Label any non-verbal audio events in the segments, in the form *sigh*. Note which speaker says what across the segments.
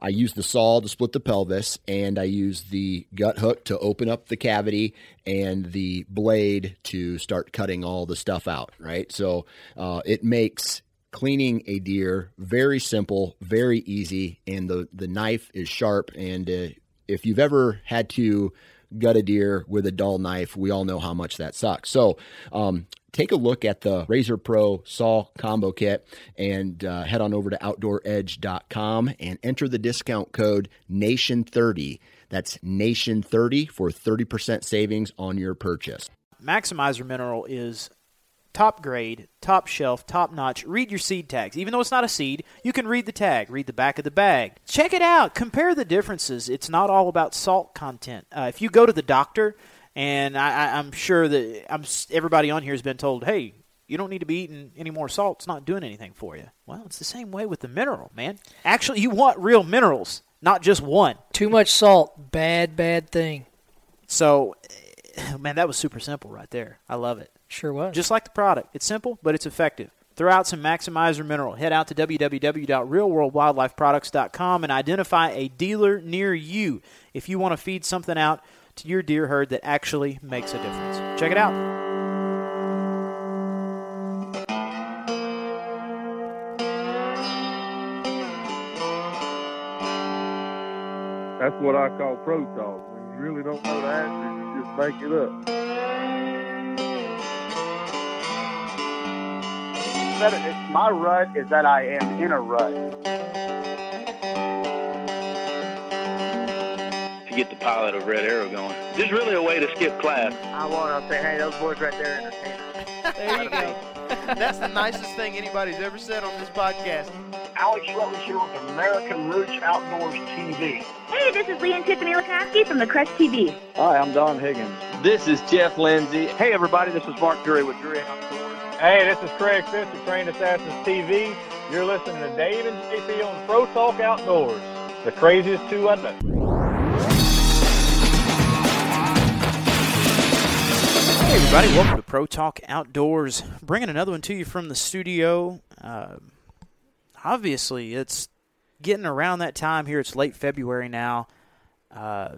Speaker 1: I use the saw to split the pelvis, and I use the gut hook to open up the cavity, and the blade to start cutting all the stuff out. Right, so uh, it makes cleaning a deer very simple, very easy, and the the knife is sharp. And uh, if you've ever had to gut a deer with a dull knife, we all know how much that sucks. So, um, take a look at the Razor Pro Saw Combo Kit and uh, head on over to OutdoorEdge.com and enter the discount code NATION30. That's NATION30 for 30% savings on your purchase.
Speaker 2: Maximizer Mineral is top grade, top shelf, top notch. Read your seed tags. Even though it's not a seed, you can read the tag, read the back of the bag. Check it out. Compare the differences. It's not all about salt content. Uh, if you go to the doctor, and I, am sure that I'm, everybody on here has been told, hey, you don't need to be eating any more salt. It's not doing anything for you. Well, it's the same way with the mineral, man. Actually, you want real minerals, not just one.
Speaker 3: Too much salt, bad, bad thing.
Speaker 2: So, *sighs* man, that was super simple right there. I love it.
Speaker 3: Sure was.
Speaker 2: Just like the product. It's simple, but it's effective. Throw out some Maximizer Mineral. Head out to www.realworldwildlifeproducts.com and identify a dealer near you if you want to feed something out to your deer herd that actually makes a difference. Check it out.
Speaker 4: That's what I call pro talk. When you really don't know the answer, you just make it up.
Speaker 5: my rut is that I am in a rut.
Speaker 6: Get the pilot of Red Arrow going. Just really a way to skip class.
Speaker 5: I want to say, hey, those boys right there entertainers.
Speaker 7: there you go. *laughs* That's the nicest thing anybody's ever said on this podcast.
Speaker 8: Alex Rutledge here with American Roots Outdoors TV.
Speaker 9: Hey, this is Lee and Tiffany Lakosky from the Crush TV.
Speaker 10: Hi, I'm Don Higgins.
Speaker 11: This is Jeff Lindsay.
Speaker 12: Hey, everybody, this is Mark Drury with Drury Outdoors.
Speaker 13: Hey, this is Craig Fisk of Train Assassins TV. You're listening to Dave and JP on Pro Talk Outdoors, the craziest two I know.
Speaker 2: Hey everybody, welcome to Pro Talk Outdoors. Bringing another one to you from the studio. Uh, obviously, it's getting around that time here. It's late February now. Uh,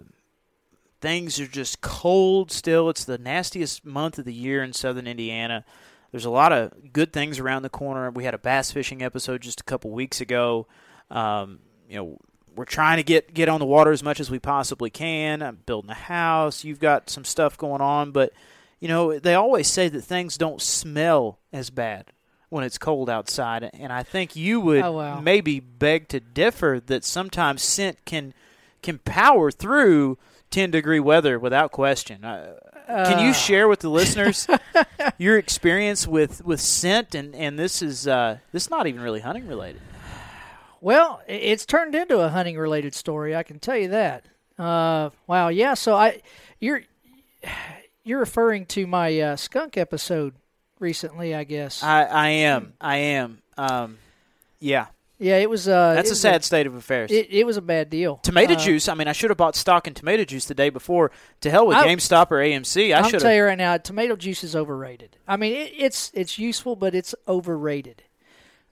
Speaker 2: things are just cold still. It's the nastiest month of the year in southern Indiana. There's a lot of good things around the corner. We had a bass fishing episode just a couple weeks ago. Um, you know, we're trying to get get on the water as much as we possibly can. I'm building a house. You've got some stuff going on, but you know, they always say that things don't smell as bad when it's cold outside, and I think you would
Speaker 3: oh, wow.
Speaker 2: maybe beg to differ that sometimes scent can can power through 10 degree weather without question. Uh, uh, can you share with the listeners *laughs* your experience with, with scent and, and this is uh, this is not even really hunting related.
Speaker 3: Well, it's turned into a hunting related story. I can tell you that. Uh, wow, yeah. So I, you're you're referring to my uh, skunk episode recently, I guess.
Speaker 2: I, I am. I am. Um, yeah.
Speaker 3: Yeah, it was. Uh,
Speaker 2: That's
Speaker 3: it
Speaker 2: a
Speaker 3: was
Speaker 2: sad state of affairs.
Speaker 3: It, it was a bad deal.
Speaker 2: tomato
Speaker 3: Uh,
Speaker 2: juice. I mean, I should have bought stock in tomato juice the day before. To hell with
Speaker 3: I-
Speaker 2: GameStop or AMC. I
Speaker 3: I'm
Speaker 2: should
Speaker 3: tell
Speaker 2: have.
Speaker 3: you right now, tomato juice is overrated. I mean, it, it's it's useful, but it's overrated.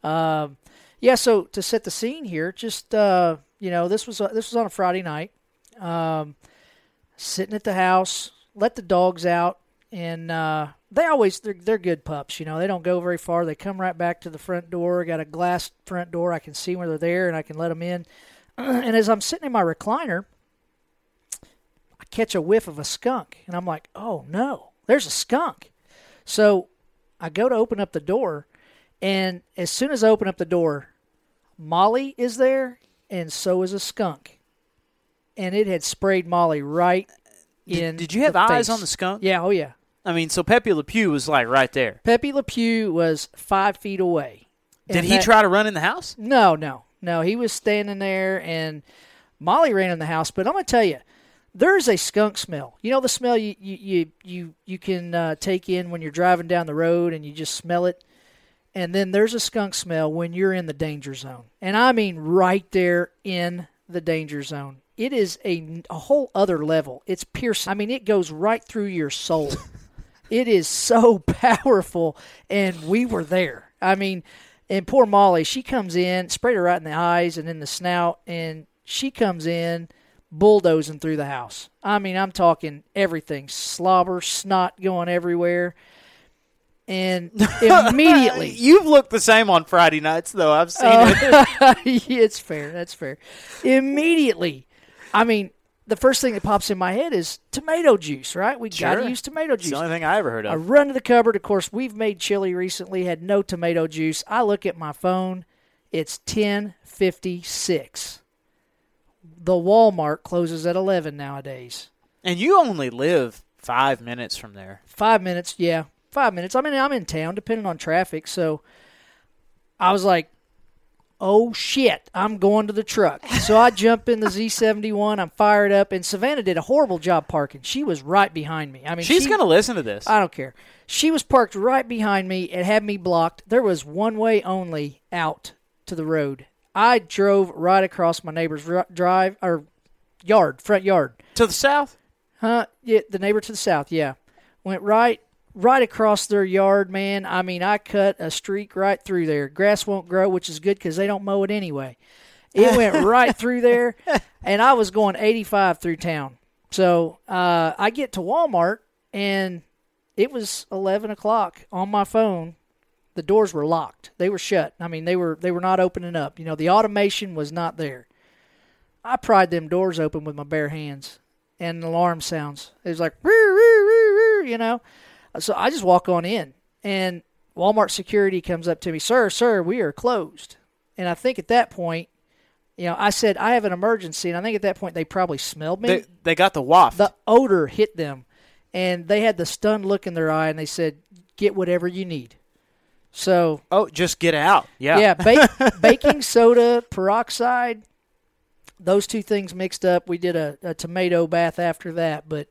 Speaker 3: Um, yeah. So to set the scene here, just uh, you know, this was this was on a Friday night. Um, sitting at the house, let the dogs out, and uh, they always they're, they're good pups. You know, they don't go very far. They come right back to the front door. Got a glass front door. I can see when they're there, and I can let them in. *clears throat* and as I'm sitting in my recliner, I catch a whiff of a skunk, and I'm like, "Oh no, there's a skunk!" So I go to open up the door, and as soon as I open up the door, Molly is there, and so is a skunk, and it had sprayed Molly right in.
Speaker 2: Did you have eyes
Speaker 3: face.
Speaker 2: on the skunk?
Speaker 3: Yeah, oh yeah.
Speaker 2: I mean, so Pepe Le Pew was like right there.
Speaker 3: Pepe Le Pew was five feet away.
Speaker 2: Did he
Speaker 3: that-
Speaker 2: try to run in the house?
Speaker 3: No, no, no. He was standing there, and Molly ran in the house. But I'm gonna tell you, there's a skunk smell. You know the smell you you you you, you can uh, take in when you're driving down the road and you just smell it. And then there's a skunk smell when you're in the danger zone, and I mean right there in the danger zone. It is a, a whole other level. It's piercing. I mean, it goes right through your soul. *laughs* it is so *laughs* powerful, and we were there. I mean, and poor Molly, she comes in, sprayed her right in the eyes and in the snout, and she comes in bulldozing through the house. I mean, I'm talking everything slobber, snot going everywhere. And *laughs* immediately,
Speaker 2: You've looked the same on Friday nights, though. I've seen
Speaker 3: Oh,
Speaker 2: it.
Speaker 3: it's fair. That's fair. Immediately, I mean, the first thing that pops in my head is tomato juice. Right? We got
Speaker 2: Sure.
Speaker 3: to use tomato
Speaker 2: It's
Speaker 3: juice.
Speaker 2: the only thing I ever heard of.
Speaker 3: I run to the cupboard. Of course, we've made chili recently. Had no tomato juice. I look at my phone. It's ten fifty six. The Walmart closes at eleven nowadays.
Speaker 2: And you only live five minutes from there.
Speaker 3: Five minutes, yeah, five minutes. I mean, I'm in town, depending on traffic. So I was like, "Oh shit, I'm going to the truck." So I *laughs* jump in the Z71. I'm fired up, and Savannah did a horrible job parking. She was right behind me. I mean,
Speaker 2: She's
Speaker 3: she-
Speaker 2: going to listen to this.
Speaker 3: I don't care. She was parked right behind me. It had me blocked. There was one way only out to the road. I drove right across my neighbor's r- drive or yard, front yard.
Speaker 2: to the south?
Speaker 3: Huh? Yeah, the neighbor to the south. Yeah, went right, right across their yard. Man, I mean, I cut a streak right through there. Grass won't grow, which is good because they don't mow it anyway. It *laughs* went right through there, and I was going 85 through town. So uh, I get to Walmart, and it was 11 o'clock on my phone. The doors were locked. They were shut. I mean, they were they were not opening up. You know, the automation was not there. I pried them doors open with my bare hands, and an alarm sounds. It was like, you know. So I just walk on in, and Walmart security comes up to me, sir, sir, we are closed. And I think at that point, you know, I said I have an emergency, and I think at that point they probably smelled me.
Speaker 2: They, they got the waft.
Speaker 3: the odor hit them, and they had the stunned look in their eye, and they said, "Get whatever you need." So
Speaker 2: oh, just get out. Yeah.
Speaker 3: yeah, ba- *laughs* baking soda, peroxide, those two things mixed up. We did a, a tomato bath after that, but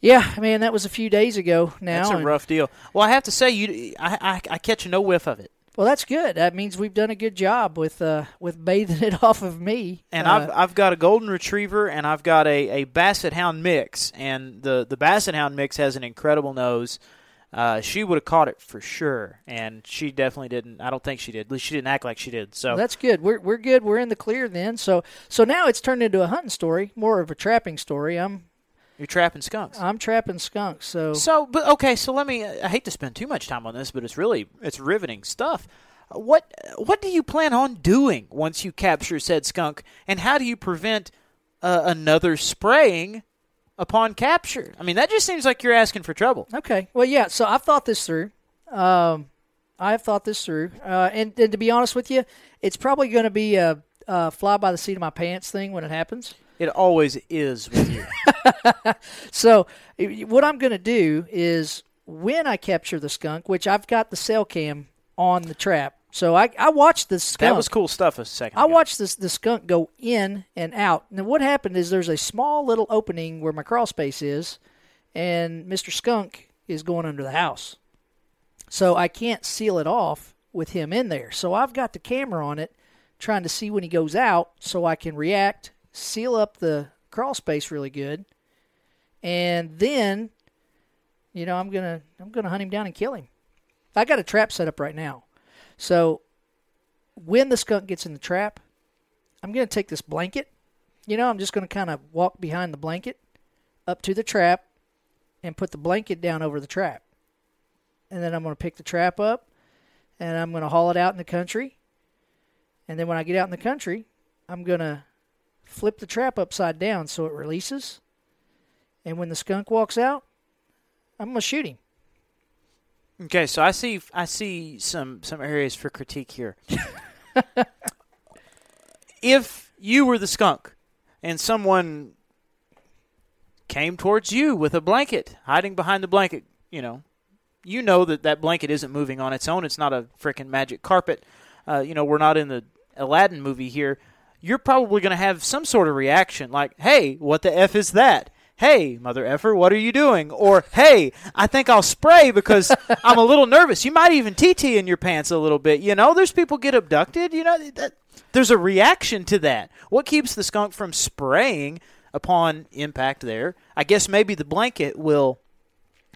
Speaker 3: yeah, man, that was a few days ago now.
Speaker 2: That's a rough deal. Well, I have to say, you, I, I, I catch no whiff of it.
Speaker 3: well, that's good. That means we've done a good job with uh, with bathing it *laughs* off of me.
Speaker 2: And
Speaker 3: Uh,
Speaker 2: I've I've got a golden retriever and I've got a, a basset hound mix, and the the basset hound mix has an incredible nose. Uh, she would have caught it for sure, and she definitely didn't. I don't think she did. At least she didn't act like she did. So
Speaker 3: Well, that's good. We're we're good. We're in the clear then. So so now it's turned into a hunting story, more of a trapping story. I'm
Speaker 2: you're trapping skunks.
Speaker 3: I'm trapping skunks. So
Speaker 2: So, but okay. So let me. I hate to spend too much time on this, but it's really it's riveting stuff. What what do you plan on doing once you capture said skunk, and how do you prevent uh, another spraying upon capture? I mean, that just seems like you're asking for trouble.
Speaker 3: Okay. Well, yeah. So I've thought this through. Um, I've thought this through, uh, and, and to be honest with you, it's probably going to be a, a fly by the seat of my pants thing when it happens.
Speaker 2: It always is with you. *laughs*
Speaker 3: So what I'm going to do is when I capture the skunk, which I've got the cell cam on the trap, so I I watched the skunk.
Speaker 2: that was cool stuff a second.
Speaker 3: I
Speaker 2: ago.
Speaker 3: watched this the skunk go in and out. Now what happened is there's a small little opening where my crawl space is, and Mr. Skunk is going under the house. So I can't seal it off with him in there. So I've got the camera on it, trying to see when he goes out, so I can react, seal up the crawl space really good, and then, you know, I'm gonna I'm gonna hunt him down and kill him. I got a trap set up right now, so when the skunk gets in the trap, I'm gonna take this blanket. You know, I'm just gonna kind of walk behind the blanket up to the trap and put the blanket down over the trap. And then I'm to pick the trap up and I'm to haul it out in the country. And then when I get out in the country, I'm to flip the trap upside down so it releases. And when the skunk walks out, I'm going to shoot him.
Speaker 2: Okay, so I see I see some some areas for critique here. *laughs* if you were the skunk and someone came towards you with a blanket, hiding behind the blanket, you know, you know that that blanket isn't moving on its own. It's not a freaking magic carpet. Uh, you know, we're not in the Aladdin movie here. You're probably going to have some sort of reaction like, hey, what the F is that? Hey, mother effer, what are you doing? Or, hey, I think I'll spray because *laughs* I'm a little nervous. You might even TT in your pants a little bit. You know, there's people get abducted. You know, that, there's a reaction to that. What keeps the skunk from spraying upon impact there? I guess maybe the blanket will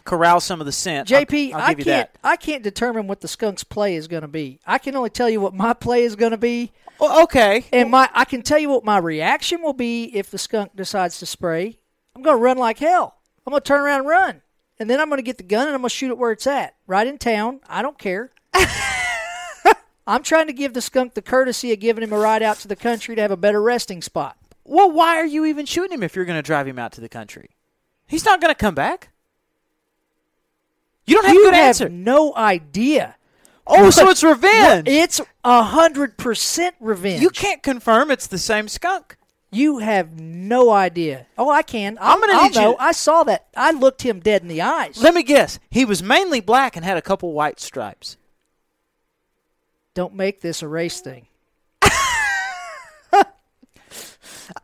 Speaker 2: corral some of the scent.
Speaker 3: JP,
Speaker 2: I'll, I'll
Speaker 3: I can't
Speaker 2: that.
Speaker 3: I can't determine what the skunk's play is going to be. I can only tell you what my play is going to be.
Speaker 2: Well, okay.
Speaker 3: And my I can tell you what my reaction will be if the skunk decides to spray. I'm going to run like hell. I'm going to turn around and run. And then I'm going to get the gun and I'm going to shoot it where it's at, right in town. I don't care. *laughs* I'm trying to give the skunk the courtesy of giving him a ride out to the country to have a better resting spot.
Speaker 2: Well, why are you even shooting him if you're going to drive him out to the country? He's not going to come back. You don't have
Speaker 3: you
Speaker 2: a good
Speaker 3: have
Speaker 2: answer.
Speaker 3: No idea.
Speaker 2: Oh, so it's revenge.
Speaker 3: It's a hundred percent revenge.
Speaker 2: You can't confirm it's the same skunk.
Speaker 3: You have no idea. Oh, I can. i
Speaker 2: I'm gonna
Speaker 3: I'll
Speaker 2: need you
Speaker 3: know.
Speaker 2: to-
Speaker 3: I saw that. I looked him dead in the eyes.
Speaker 2: Let me guess. He was mainly black and had a couple white stripes.
Speaker 3: Don't make this a race thing.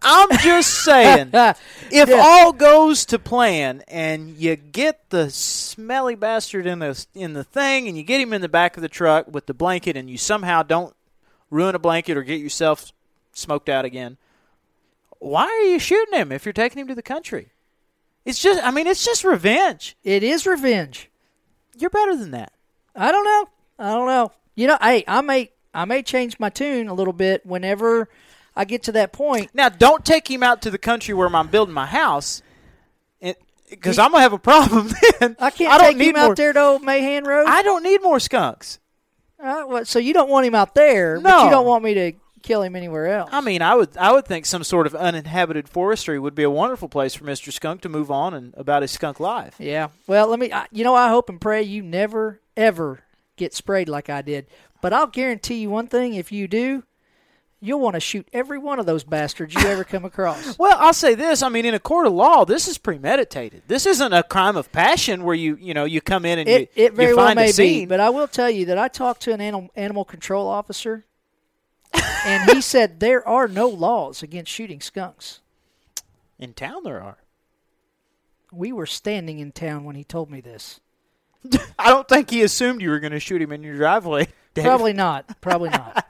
Speaker 2: I'm just saying, *laughs* if
Speaker 3: Yeah.
Speaker 2: all goes to plan and you get the smelly bastard in the in the thing and you get him in the back of the truck with the blanket and you somehow don't ruin a blanket or get yourself smoked out again, why are you shooting him if you're taking him to the country? It's just, I mean, it's just revenge.
Speaker 3: It is revenge.
Speaker 2: You're better than that.
Speaker 3: I don't know. I don't know. You know, hey, I may I may change my tune a little bit whenever I get to that point.
Speaker 2: Now, don't take him out to the country where I'm building my house, because I'm gonna have a problem. *laughs* Then
Speaker 3: I can't
Speaker 2: I don't
Speaker 3: take
Speaker 2: need
Speaker 3: him
Speaker 2: more,
Speaker 3: out there to Old Mahan Road.
Speaker 2: I don't need more skunks.
Speaker 3: Uh, what, so you don't want him out there, but
Speaker 2: No.
Speaker 3: you don't want me to kill him anywhere else.
Speaker 2: I mean, I would I would think some sort of uninhabited forestry would be a wonderful place for Mister Skunk to move on and about his skunk life.
Speaker 3: Yeah. Well, let me. I, you know, I hope and pray you never ever get sprayed like I did. But I'll guarantee you one thing: if you do, you'll want to shoot every one of those bastards you ever come across. *laughs*
Speaker 2: Well, I'll say this. I mean, in a court of law, this is premeditated. This isn't a crime of passion where you you know you come in and
Speaker 3: It,
Speaker 2: you,
Speaker 3: it very
Speaker 2: you
Speaker 3: well may be, but I will tell you that I talked to an animal, animal control officer, and he *laughs* said there are no laws against shooting skunks.
Speaker 2: in town, there are.
Speaker 3: We were standing in town when he told me this. *laughs*
Speaker 2: I don't think he assumed you were going to shoot him in your driveway. Dave.
Speaker 3: Probably not. Probably not.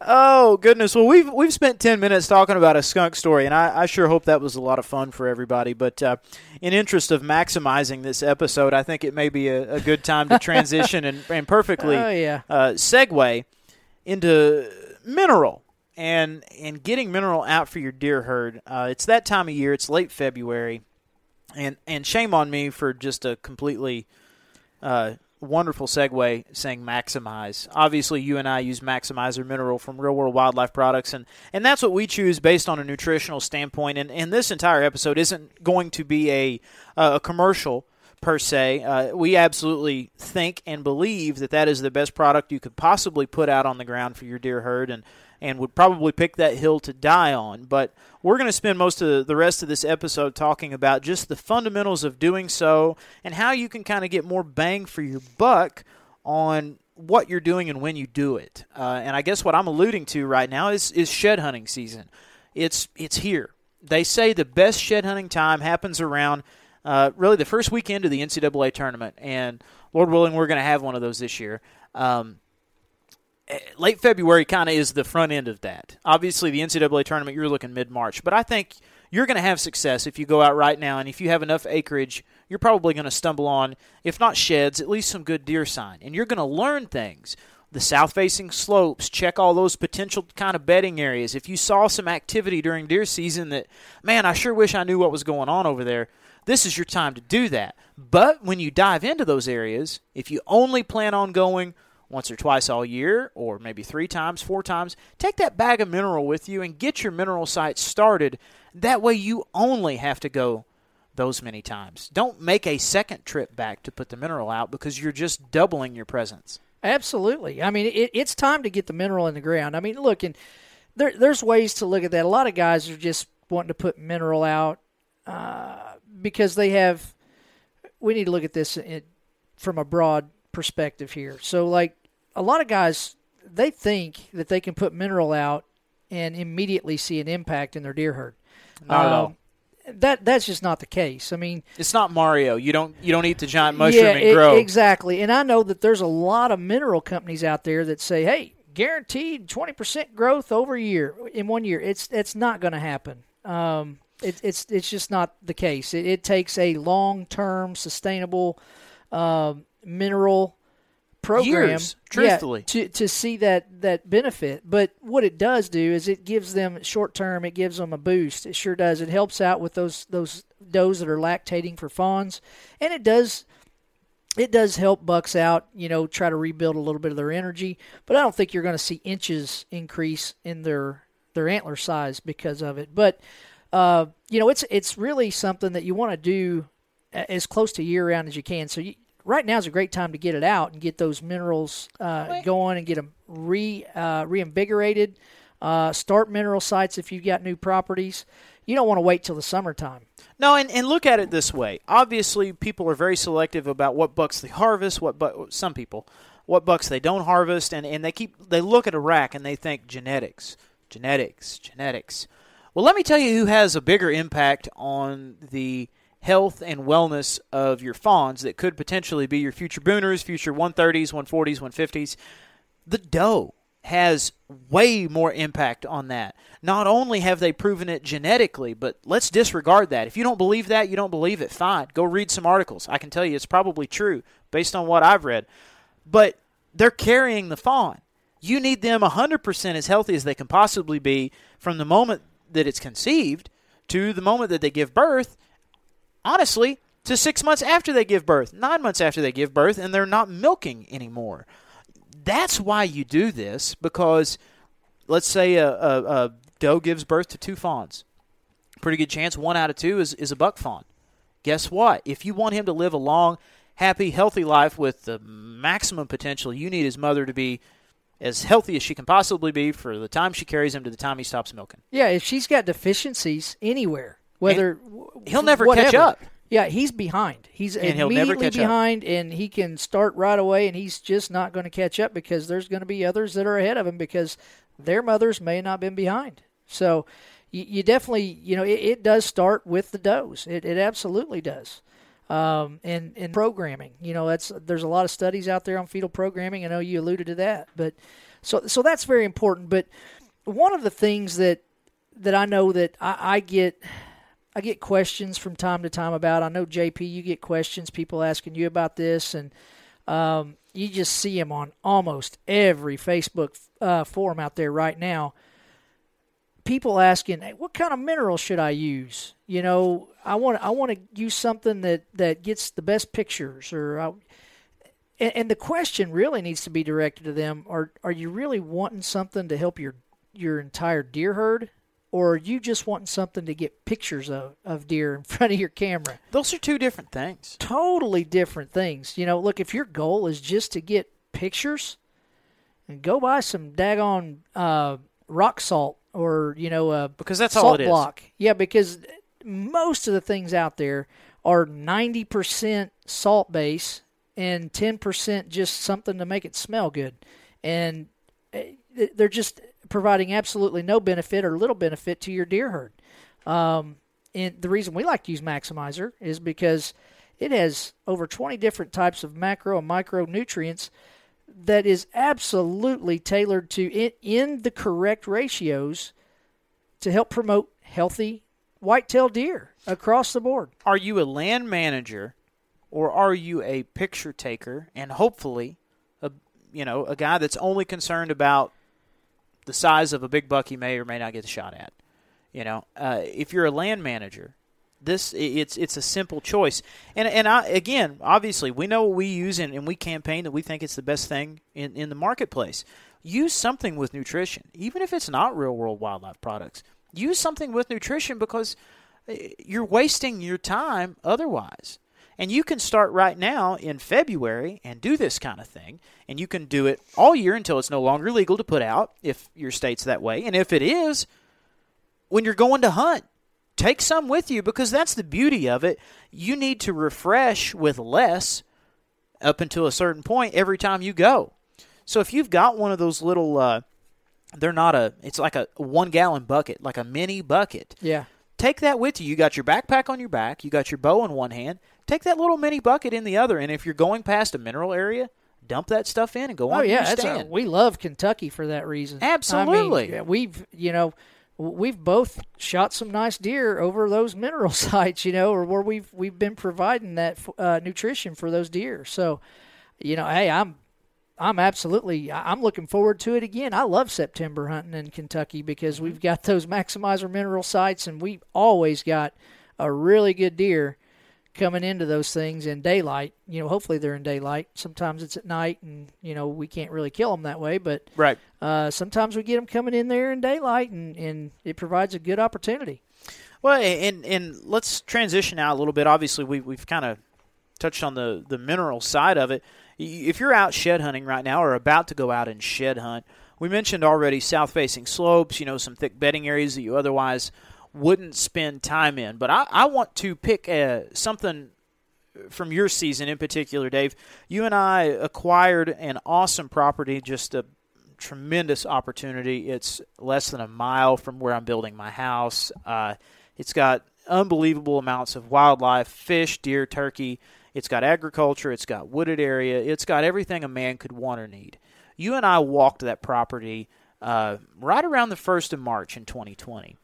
Speaker 2: Oh goodness! Well, we've we've spent ten minutes talking about a skunk story, and I, I sure hope that was a lot of fun for everybody. But uh, in interest of maximizing this episode, I think it may be a, a good time to transition and, and perfectly *laughs*
Speaker 3: Oh, yeah.
Speaker 2: uh, segue into mineral and and getting mineral out for your deer herd. Uh, it's that time of year. It's late February, and and shame on me for just a completely uh, wonderful segue saying maximize. Obviously, you and I use Maximizer Mineral from Real World Wildlife Products, and, and that's what we choose based on a nutritional standpoint. And, and this entire episode isn't going to be a, a commercial per se. Uh, we absolutely think and believe that that is the best product you could possibly put out on the ground for your deer herd, and and would probably pick that hill to die on. But we're going to spend most of the rest of this episode talking about just the fundamentals of doing so and how you can kind of get more bang for your buck on what you're doing and when you do it. Uh, and I guess what I'm alluding to right now is is shed hunting season. It's it's here. They say the best shed hunting time happens around uh, really the first weekend of the NCAA tournament, and Lord willing, we're going to have one of those this year. Um, eh, late February kind of is the front end of that. Obviously, the NCAA tournament, you're looking mid March, but I think you're going to have success if you go out right now, and if you have enough acreage, you're probably going to stumble on, if not sheds, at least some good deer sign, and you're going to learn things. The south facing slopes, check all those potential kind of bedding areas. If you saw some activity during deer season that, man, I sure wish I knew what was going on over there, this is your time to do that. But when you dive into those areas, if you only plan on going once or twice all year, or maybe three times, four times, take that bag of mineral with you and get your mineral site started. That way you only have to go those many times. Don't make a second trip back to put the mineral out because you're just doubling your presence.
Speaker 3: Absolutely. I mean, it, it's time to get the mineral in the ground. I mean, look, and there, there's ways to look at that. A lot of guys are just wanting to put mineral out uh, because they have. We need to look at this in, from a broad perspective here. So, like a lot of guys, they think that they can put mineral out and immediately see an impact in their deer herd.
Speaker 2: Not um, at all
Speaker 3: that that's just not the case. I mean,
Speaker 2: it's not Mario. You don't you don't eat the giant mushroom yeah, and grow.
Speaker 3: It, exactly. And I know that there's a lot of mineral companies out there that say, "Hey, guaranteed 20% growth over a year in one year." It's it's not going to happen. Um, it, it's it's just not the case. It, it takes a long term sustainable uh, mineral program
Speaker 2: Years, truthfully
Speaker 3: yeah, to to see that that benefit. But what it does do is it gives them short term. It gives them a boost. It sure does. It helps out with those those does that are lactating for fawns, and it does. It does help bucks out, you know, try to rebuild a little bit of their energy, but I don't think you're going to see inches increase in their their antler size because of it. But uh, you know, it's it's really something that you want to do as close to year round as you can. So you, right now is a great time to get it out and get those minerals uh, going and get them re uh, reinvigorated. Uh, start mineral sites if you've got new properties. You don't want to wait till the summertime.
Speaker 2: No, and, and look at it this way. Obviously, people are very selective about what bucks they harvest. What bu- some people, what bucks they don't harvest, and, and they keep they look at a rack and they think genetics, genetics, genetics. Well, let me tell you who has a bigger impact on the health and wellness of your fawns that could potentially be your future booners, future 130s, 140s, 150s. The doe has way more impact on that. Not only have they proven it genetically, but let's disregard that. If you don't believe that, you don't believe it, fine. Go read some articles. I can tell you it's probably true based on what I've read. But they're carrying the fawn. You need them 100% as healthy as they can possibly be from the moment that it's conceived to the moment that they give birth honestly, to six months after they give birth, nine months after they give birth, and they're not milking anymore. That's why you do this because let's say a, a, a doe gives birth to two fawns. Pretty good chance one out of two is, is a buck fawn. Guess what? If you want him to live a long, happy, healthy life with the maximum potential, you need his mother to be as healthy as she can possibly be for the time she carries him to the time he stops milking.
Speaker 3: Yeah, if she's got deficiencies anywhere, whether
Speaker 2: and he'll never
Speaker 3: whatever.
Speaker 2: catch up.
Speaker 3: Yeah, he's behind. He's
Speaker 2: and
Speaker 3: immediately behind, up. and he can start right away, and he's just not going to catch up because there's going to be others that are ahead of him because their mothers may not have been behind. So you, you definitely, you know, it, it, does start with the does. It, it absolutely does. Um, and, and programming, you know, that's there's a lot of studies out there on fetal programming. I know you alluded to that, but so so that's very important. But one of the things that that I know that I, I get I get questions from time to time about. I know JP, you get questions, people asking you about this, and um, you just see them on almost every Facebook uh, forum out there right now. People asking, hey, "What kind of mineral should I use?" You know, I want I want to use something that that gets the best pictures, or I, and, and the question really needs to be directed to them: Are are you really wanting something to help your your entire deer herd? or are you just wanting something to get pictures of, of deer in *laughs* front of your camera?
Speaker 2: Those are two different things.
Speaker 3: Totally different things. You know, look, if your goal is just to get pictures, and go buy some daggone uh, rock salt or, you know, a
Speaker 2: because that's all it
Speaker 3: block.
Speaker 2: is.
Speaker 3: Yeah, because most of the things out there are 90% salt base and 10% just something to make it smell good. And eh, they're just providing absolutely no benefit or little benefit to your deer herd. Um, and the reason we like to use Maximizer is because it has over 20 different types of macro and micronutrients that is absolutely tailored to in, in the correct ratios to help promote healthy whitetail deer across the board.
Speaker 2: Are you a land manager or are you a picture taker and hopefully a you know, a guy that's only concerned about the size of a big buck he may or may not get a shot at? You know, uh, if you're a land manager, this it's it's a simple choice. And and I, again, obviously, we know what we use and, and we campaign that we think it's the best thing in, in the marketplace. Use something with nutrition, even if it's not real world wildlife products. Use something with nutrition because uh, you're wasting your time otherwise. And you can start right now in February and do this kind of thing. And you can do it all year until it's no longer legal to put out if your state's that way. And if it is, when you're going to hunt, take some with you because that's the beauty of it. You need to refresh with less up until a certain point every time you go. So if you've got one of those little, uh, they're not a, it's like a one gallon bucket, like a mini bucket.
Speaker 3: Yeah.
Speaker 2: Take that with you. You got your backpack on your back, you got your bow in one hand. Take that little mini bucket in the other, and if you're going past a mineral area, dump that stuff in and go
Speaker 3: oh,
Speaker 2: on
Speaker 3: yeah,
Speaker 2: your
Speaker 3: that's
Speaker 2: stand.
Speaker 3: A, we love Kentucky for that reason.
Speaker 2: Absolutely.
Speaker 3: I mean, we've you know we've both shot some nice deer over those *laughs* mineral sites, you know, or where we've we've been providing that uh, nutrition for those deer. So, you know, hey, I'm I'm absolutely I'm looking forward to it again. I love September hunting in Kentucky because we've got those maximizer mineral sites, and we've always got a really good deer coming into those things in daylight. You know, hopefully they're in daylight. Sometimes it's at night, and you know we can't really kill them that way. But
Speaker 2: right,
Speaker 3: uh, sometimes we get them coming in there in daylight, and, and it provides a good opportunity.
Speaker 2: Well, and and let's transition out a little bit. Obviously, we we've kind of touched on the the mineral side of it. If you're out shed hunting right now, or about to go out and shed hunt, we mentioned already south facing slopes. You know, some thick bedding areas that you otherwise wouldn't spend time in. But I, I want to pick a, uh, something from your season in particular, Dave. You and I acquired an awesome property, just a tremendous opportunity. It's less than a mile from where I'm building my house. Uh, it's got unbelievable amounts of wildlife fish, deer, turkey. It's got agriculture. It's got wooded area. It's got everything a man could want or need. You and I walked that property uh, right around the 1st of March in 2020.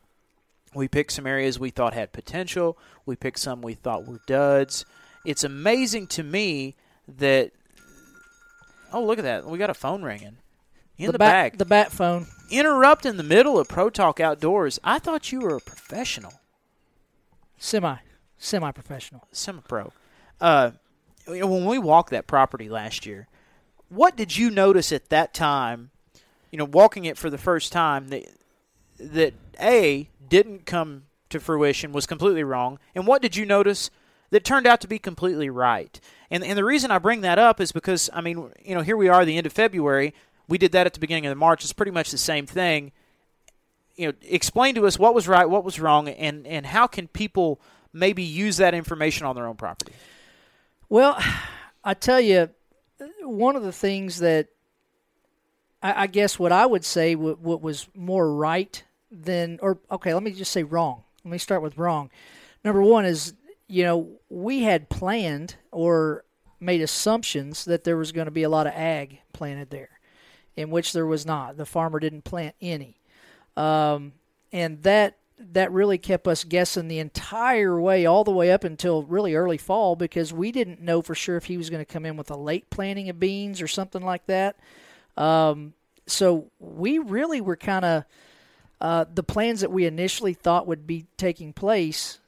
Speaker 2: We picked some areas we thought had potential. We picked some we thought were duds. It's amazing to me that. Oh, look at that! We got a phone ringing in the,
Speaker 3: the
Speaker 2: back.
Speaker 3: The bat phone.
Speaker 2: Interrupt in the middle of Pro Talk Outdoors. I thought you were a professional.
Speaker 3: Semi, semi-professional.
Speaker 2: Semi-pro. Uh, when we walked that property last year, what did you notice at that time? You know, walking it for the first time that that a didn't come to fruition was completely wrong, and what did you notice that turned out to be completely right? And and the reason I bring that up is because I mean, you know, here we are, the end of February. We did that at the beginning of the March. It's pretty much the same thing. You know, explain to us what was right, what was wrong, and and how can people maybe use that information on their own property.
Speaker 3: Well, *sighs* I tell you, one of the things that I, I guess what I would say what, what was more right than, or okay, let me just say wrong. Let me start with wrong. Number one is, you know, we had planned or made assumptions that there was going to be a lot of ag planted there, in which there was not. The farmer didn't plant any, um, and that that really kept us guessing the entire way, all the way up until really early fall, because we didn't know for sure if he was going to come in with a late planting of beans or something like that. Um, so we really were kind of uh, the plans that we initially thought would be taking place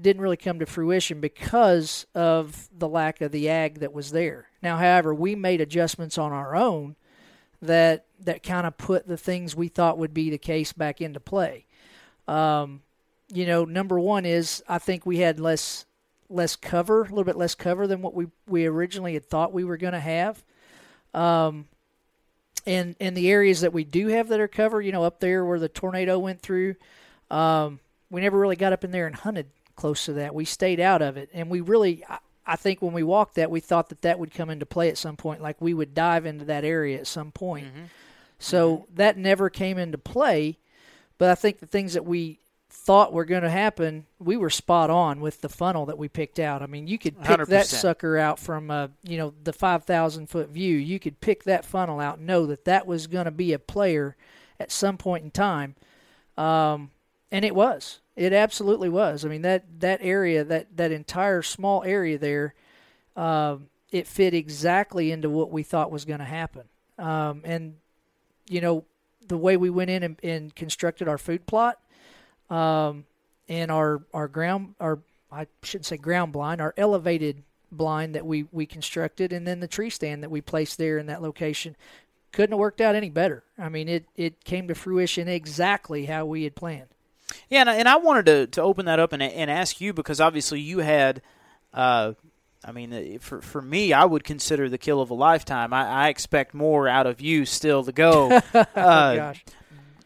Speaker 3: didn't really come to fruition because of the lack of the ag that was there. Now, however, we made adjustments on our own that that kind of put the things we thought would be the case back into play. Um, you know, number one is I think we had less less cover, a little bit less cover than what we we originally had thought we were going to have. Um, and in the areas that we do have that are covered, you know, up there where the tornado went through, um, we never really got up in there and hunted close to that. We stayed out of it, and we really, I, I think, when we walked that, we thought that that would come into play at some point, like we would dive into that area at some point. Mm-hmm. So mm-hmm. that never came into play. But I think the things that we thought were going to happen, we were spot on with the funnel that we picked out. I mean, you could pick
Speaker 2: 100%.
Speaker 3: that sucker out from uh, you know the five thousand foot view. You could pick that funnel out, and know that that was going to be a player at some point in time, um, and it was. It absolutely was. I mean that that area, that that entire small area there, um, it fit exactly into what we thought was going to happen. Um, and you know the way we went in and, and constructed our food plot um, and our our ground our I shouldn't say ground blind our elevated blind that we we constructed and then the tree stand that we placed there in that location couldn't have worked out any better. I mean it it came to fruition exactly how we had planned.
Speaker 2: Yeah, and I, and I wanted to, to open that up and, and ask you because obviously you had, uh, I mean, uh, for for me, I would consider the kill of a lifetime. I, I expect more out of you still to go. *laughs* uh,
Speaker 3: oh gosh.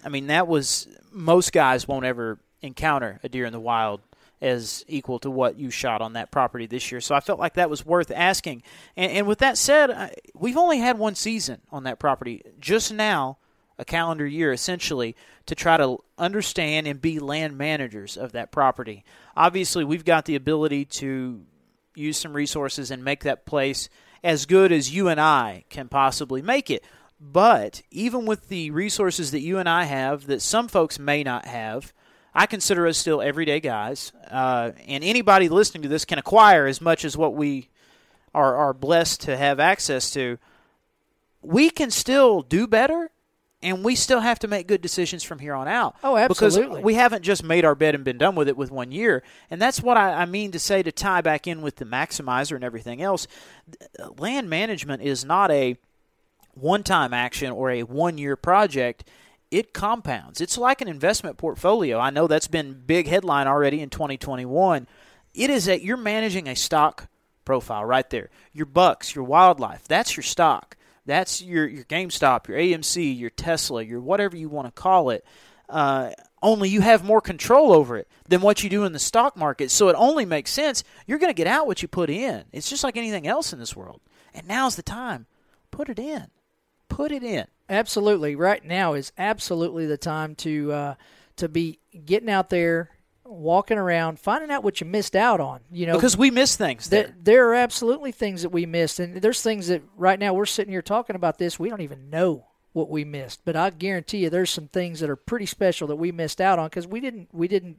Speaker 2: I mean, that was most guys won't ever encounter a deer in the wild as equal to what you shot on that property this year. So I felt like that was worth asking. And, and with that said, I, we've only had one season on that property. Just now, a calendar year essentially to try to understand and be land managers of that property. Obviously, we've got the ability to use some resources and make that place as good as you and I can possibly make it. But even with the resources that you and I have, that some folks may not have, I consider us still everyday guys. Uh, and anybody listening to this can acquire as much as what we are, are blessed to have access to. We can still do better and we still have to make good decisions from here on out.
Speaker 3: Oh, absolutely.
Speaker 2: Because we haven't just made our bed and been done with it with one year. And that's what I, I mean to say to tie back in with the maximizer and everything else. Land management is not a one time action or a one year project. It compounds. It's like an investment portfolio. I know that's been big headline already in 2021. It is that you're managing a stock profile right there. Your bucks, your wildlife, that's your stock. That's your your GameStop, your AMC, your Tesla, your whatever you want to call it. Uh, only you have more control over it than what you do in the stock market. So it only makes sense. You're going to get out what you put in. It's just like anything else in this world. And now's the time. Put it in. Put it in.
Speaker 3: Absolutely. Right now is absolutely the time to uh, to be getting out there, walking around, finding out what you missed out on. You know,
Speaker 2: because we miss things. There.
Speaker 3: There, there are absolutely things that we missed, and there's things that right now we're sitting here talking about this. We don't even know what we missed, but I guarantee you, there's some things that are pretty special that we missed out on because we didn't we didn't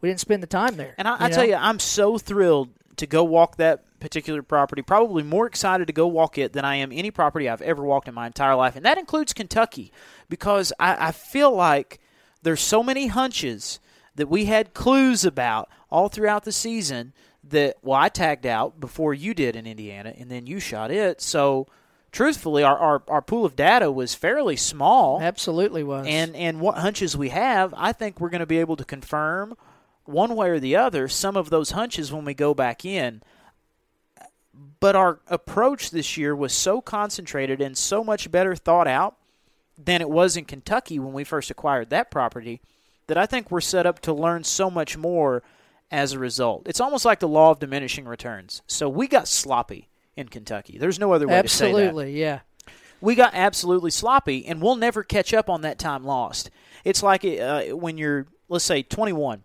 Speaker 3: we didn't spend the time there.
Speaker 2: And I,
Speaker 3: you
Speaker 2: I tell you, I'm so thrilled to go walk that particular property. Probably more excited to go walk it than I am any property I've ever walked in my entire life, and that includes Kentucky, because I, I feel like there's so many hunches that we had clues about all throughout the season that well I tagged out before you did in Indiana, and then you shot it. So truthfully, our, our, our pool of data was fairly small.
Speaker 3: Absolutely was.
Speaker 2: And and what hunches we have, I think we're going to be able to confirm one way or the other some of those hunches when we go back in. But our approach this year was so concentrated and so much better thought out than it was in Kentucky when we first acquired that property that I think we're set up to learn so much more as a result. It's almost like the law of diminishing returns. So we got sloppy in Kentucky. There's no other way
Speaker 3: absolutely,
Speaker 2: to say that.
Speaker 3: Absolutely, yeah.
Speaker 2: We got absolutely sloppy, and we'll never catch up on that time lost. It's like uh, when you're, let's say, 21,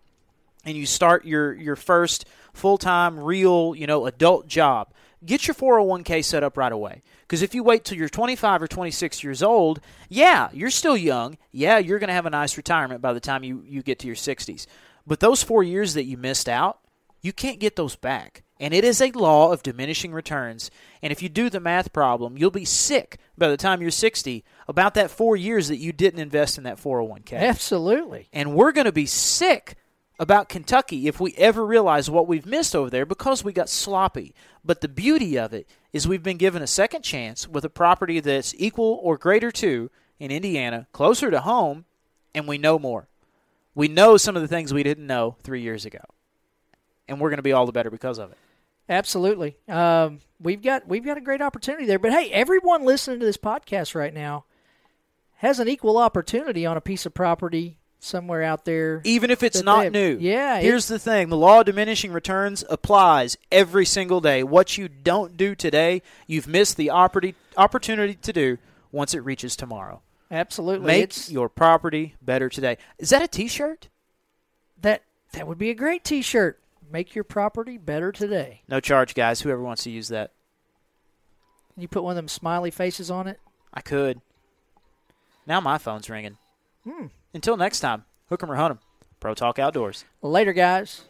Speaker 2: and you start your your first full time, real, you know, adult job. Get your 401k set up right away. Because if you wait till you're 25 or 26 years old, yeah, you're still young. Yeah, you're going to have a nice retirement by the time you, you get to your 60s. But those four years that you missed out, you can't get those back. And it is a law of diminishing returns. And if you do the math problem, you'll be sick by the time you're 60 about that four years that you didn't invest in that 401k.
Speaker 3: Absolutely.
Speaker 2: And we're going to be sick about Kentucky if we ever realize what we've missed over there because we got sloppy. But the beauty of it is we've been given a second chance with a property that's equal or greater to in Indiana, closer to home, and we know more. We know some of the things we didn't know three years ago. And we're going to be all the better because of it.
Speaker 3: Absolutely. Um, we've got we've got a great opportunity there. But hey, everyone listening to this podcast right now has an equal opportunity on a piece of property somewhere out there.
Speaker 2: Even if it's not new.
Speaker 3: Yeah.
Speaker 2: Here's the thing the law of diminishing returns applies every single day. What you don't do today, you've missed the opportunity to do once it reaches tomorrow.
Speaker 3: Absolutely.
Speaker 2: Make
Speaker 3: it's,
Speaker 2: your property better today. Is that a t shirt?
Speaker 3: That that would be a great t shirt. Make your property better today.
Speaker 2: No charge, guys. Whoever wants to use that.
Speaker 3: You put one of them smiley faces on it?
Speaker 2: I could. Now my phone's ringing.
Speaker 3: Hmm.
Speaker 2: Until next time, hook 'em or hunt 'em. Pro Talk Outdoors.
Speaker 3: Later, guys.